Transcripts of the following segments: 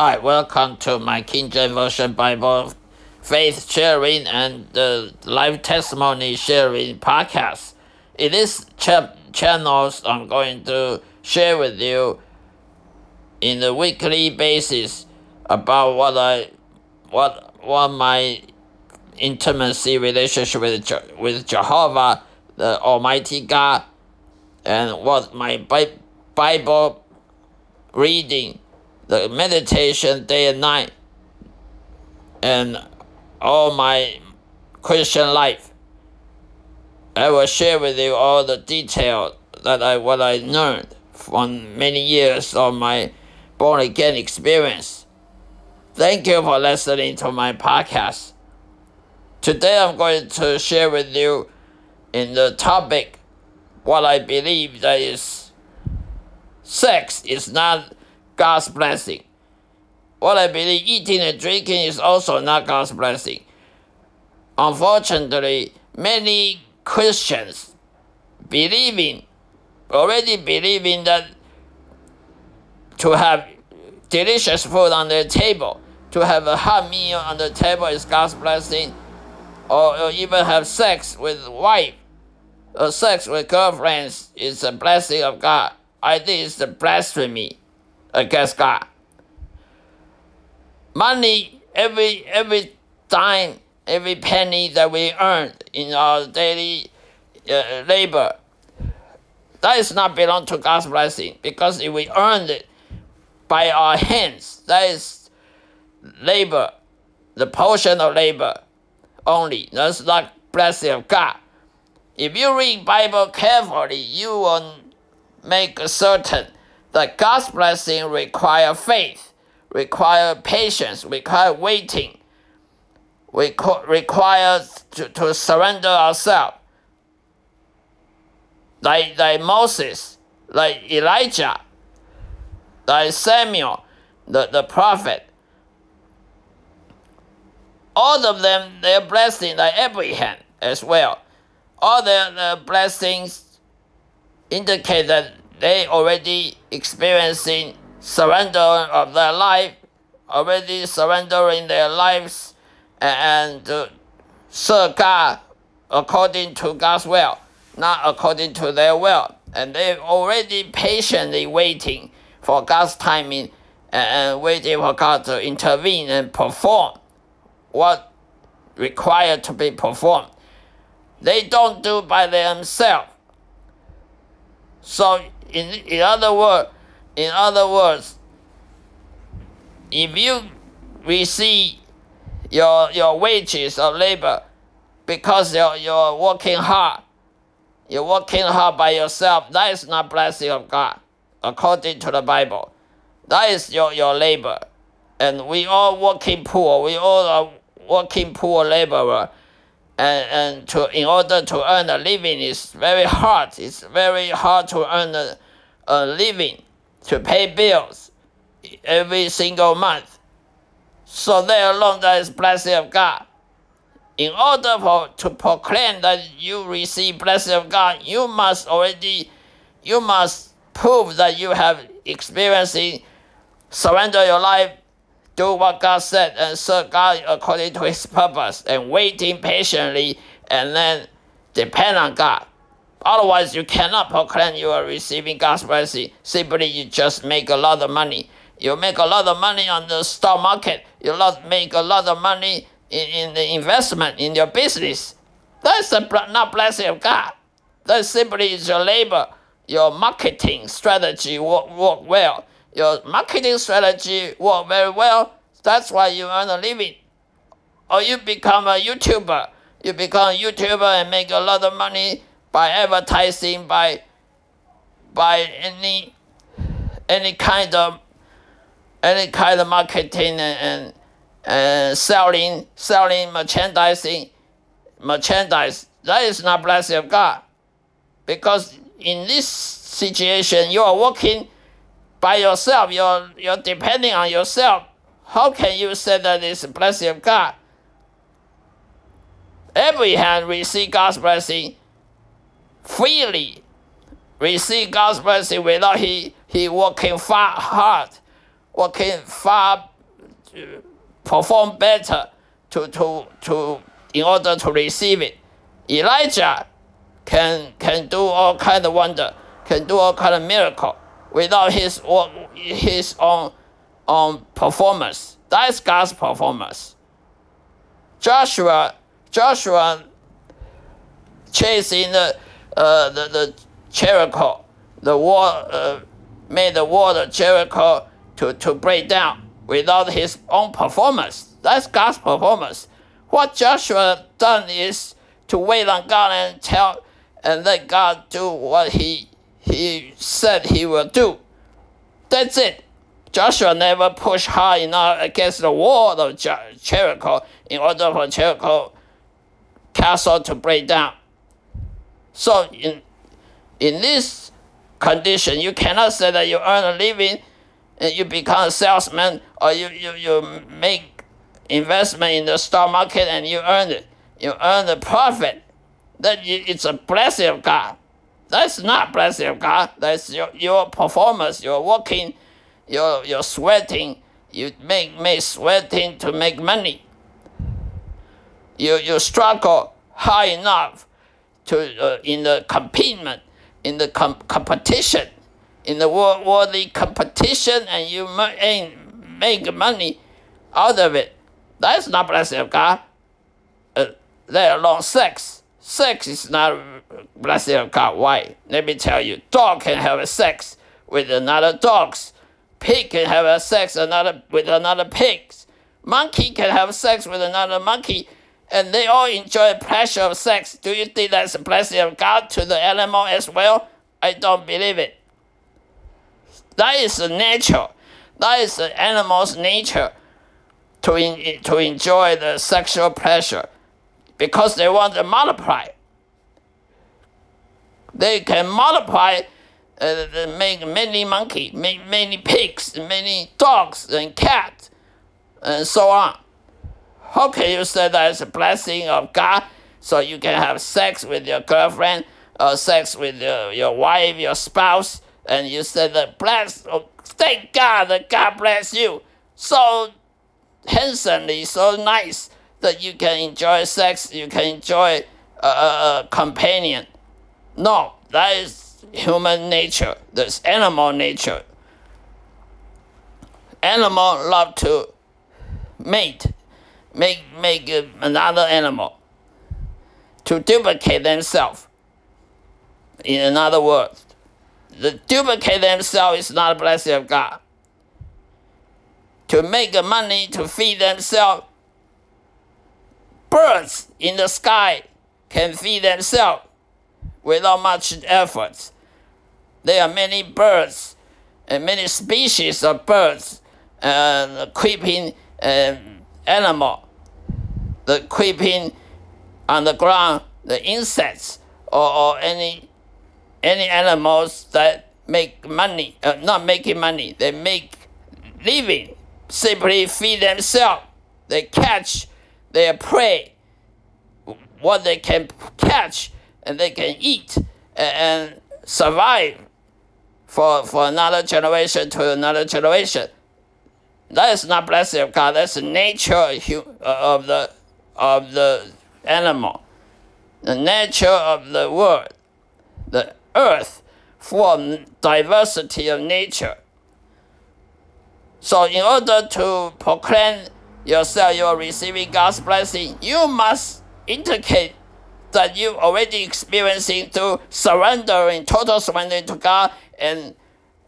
Hi, welcome to my King James Version Bible faith sharing and live testimony sharing podcast. In this ch- channels, I'm going to share with you in a weekly basis about what I what what my intimacy relationship with Je- with Jehovah, the Almighty God, and what my Bi- Bible reading, the meditation day and night, and all my Christian life. I will share with you all the detail that I what I learned from many years of my born again experience. Thank you for listening to my podcast. Today I'm going to share with you in the topic what I believe that is sex is not God's blessing. What I believe eating and drinking is also not God's blessing. Unfortunately, many Christians believing already believing that to have delicious food on their table, to have a hot meal on the table is God's blessing, or, or even have sex with wife, or sex with girlfriends is a blessing of God. I think it's a blasphemy against God. Money, every every dime, every penny that we earn in our daily uh, labor, that is not belong to God's blessing because if we earned it by our hands, that is labor, the portion of labor only. That's not blessing of God. If you read Bible carefully, you will make certain that God's blessing require faith, require patience, require waiting, requ- require to, to surrender ourselves. Like, like Moses, like Elijah, like Samuel, the, the prophet. All of them, their blessing, like Abraham as well. All their, their blessings indicate that they already experiencing surrender of their life, already surrendering their lives and uh, serve God according to God's will, not according to their will. And they already patiently waiting for God's timing and waiting for God to intervene and perform what required to be performed. They don't do by themselves. So in, in other words, in other words, if you receive your your wages of labor because you're, you're working hard, you're working hard by yourself, that is not blessing of God, according to the Bible. That is your, your labor. And we all working poor, we all are working poor laborer. And, and to in order to earn a living is very hard. It's very hard to earn a, a living, to pay bills every single month. So there alone that is blessing of God. In order for to proclaim that you receive blessing of God, you must already you must prove that you have experiencing surrender your life, do what God said, and serve God according to His purpose, and waiting patiently, and then depend on God. Otherwise, you cannot proclaim you are receiving God's blessing. Simply, you just make a lot of money. You make a lot of money on the stock market. You make a lot of money in, in the investment in your business. That's a, not blessing of God. That simply is your labor, your marketing strategy work, work well. Your marketing strategy work very well. That's why you earn a living. Or you become a YouTuber. You become a YouTuber and make a lot of money by advertising, by by any any kind of any kind of marketing and, and, and selling selling merchandising merchandise. That is not blessing of God. Because in this situation you are working by yourself, you're you're depending on yourself. How can you say that it's a blessing of God? Abraham received God's blessing freely, receive God's blessing without he, he working far hard, working far perform better to, to, to, in order to receive it. Elijah can, can do all kind of wonder, can do all kind of miracle without his, his own, own performance. That's God's performance. Joshua, Joshua chasing the, uh, the, the Jericho, the wall, uh, made the wall of Jericho to, to break down without his own performance. That's God's performance. What Joshua done is to wait on God and tell and let God do what he he said he will do. That's it. Joshua never pushed hard enough against the wall of Jericho in order for Jericho castle to break down. So in in this condition, you cannot say that you earn a living and you become a salesman or you, you, you make investment in the stock market and you earn it. You earn the profit. That it's a blessing of God. That's not blessing of God. That's your, your performance. You're working, you're, you're sweating. You make, make sweating to make money. You, you struggle high enough to uh, in the competition, in the com- competition in the world, worldly competition and you make money out of it. That's not blessing of God. Uh, let alone sex. Sex is not blessing of God. Why? Let me tell you. Dog can have a sex with another dogs. Pig can have a sex another with another pigs. Monkey can have sex with another monkey, and they all enjoy the pleasure of sex. Do you think that's a blessing of God to the animal as well? I don't believe it. That is the nature. That is the animal's nature to, in, to enjoy the sexual pleasure because they want to multiply. They can multiply, uh, make many monkey, make many pigs, many dogs and cats, and so on. How can you say that is a blessing of God so you can have sex with your girlfriend or sex with your, your wife, your spouse? and you say that bless, oh, thank God that God bless you so handsomely, so nice that you can enjoy sex, you can enjoy a, a, a companion. No, that is human nature. That's animal nature. Animal love to mate, make make another animal to duplicate themselves. In other words, the duplicate themselves is not a blessing of God. To make money to feed themselves, birds in the sky can feed themselves without much effort. There are many birds and many species of birds and creeping um, animal, the creeping on the ground, the insects or, or any any animals that make money, uh, not making money, they make living, simply feed themselves. They catch their prey, what they can catch, and they can eat and survive for, for another generation to another generation. That is not blessing of God. That's the nature uh, of the of the animal, the nature of the world, the earth for diversity of nature. So, in order to proclaim yourself you are receiving God's blessing, you must indicate that you already experiencing to surrendering, total surrendering to God and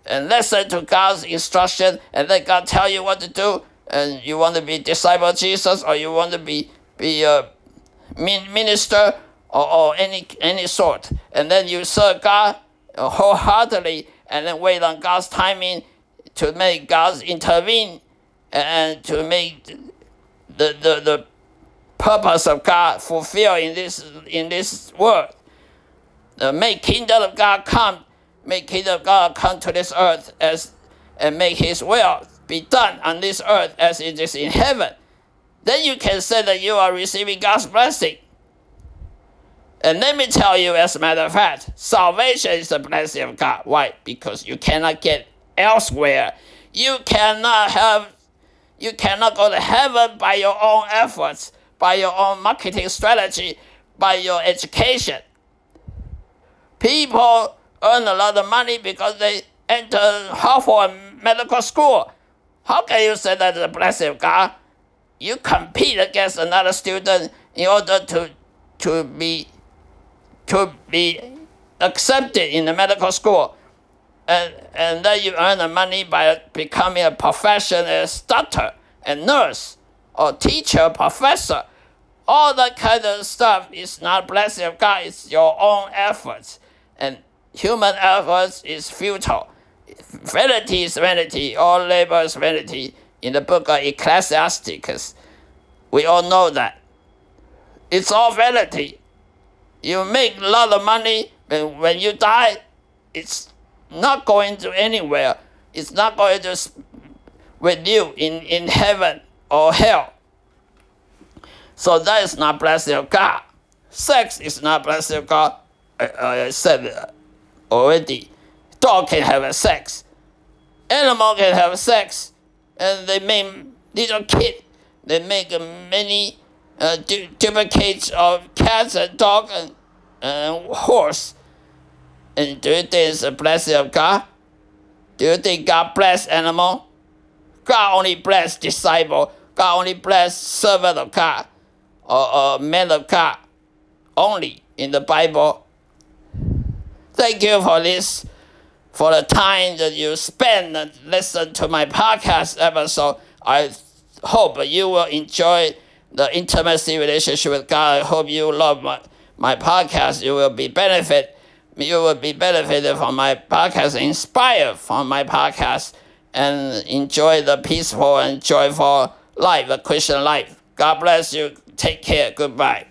and listen to God's instruction and let God tell you what to do. And you want to be disciple of Jesus or you want to be be a minister or, or any any sort, and then you serve God wholeheartedly, and then wait on God's timing to make God intervene and to make the, the, the purpose of God fulfill in this in this world. Uh, make kingdom of God come, make kingdom of God come to this earth as and make His will be done on this earth as it is in heaven. Then you can say that you are receiving God's blessing. And let me tell you, as a matter of fact, salvation is a blessing of God. Why? Because you cannot get elsewhere. You cannot have You cannot go to heaven by your own efforts, by your own marketing strategy, by your education. People earn a lot of money because they enter Harvard medical school. How can you say that the blessing of God? You compete against another student in order to to be to be accepted in the medical school. And, and then you earn the money by becoming a professional doctor and nurse or teacher, professor. All that kind of stuff is not blessing of God, it's your own efforts. And human efforts is futile. Vanity is vanity, all labor is vanity. In the book of Ecclesiasticus, we all know that. It's all vanity. You make a lot of money, but when you die, it's not going to anywhere. It's not going to with you in, in heaven or hell. So that is not blessing of God. Sex is not blessing of God. I, I said already. Dog can have a sex. Animal can have sex. And they make little kid. They make many uh, du- duplicates of cats and dog and, and horse. And do you think it's a blessing of God? Do you think God bless animal? God only bless disciple. God only bless servant of God or, or man of God only in the Bible. Thank you for this, for the time that you spend and listen to my podcast episode. I hope you will enjoy the intimacy relationship with God. I hope you love my, my podcast. You will be benefit. You will be benefited from my podcast, inspired from my podcast, and enjoy the peaceful and joyful life, the Christian life. God bless you. Take care. Goodbye.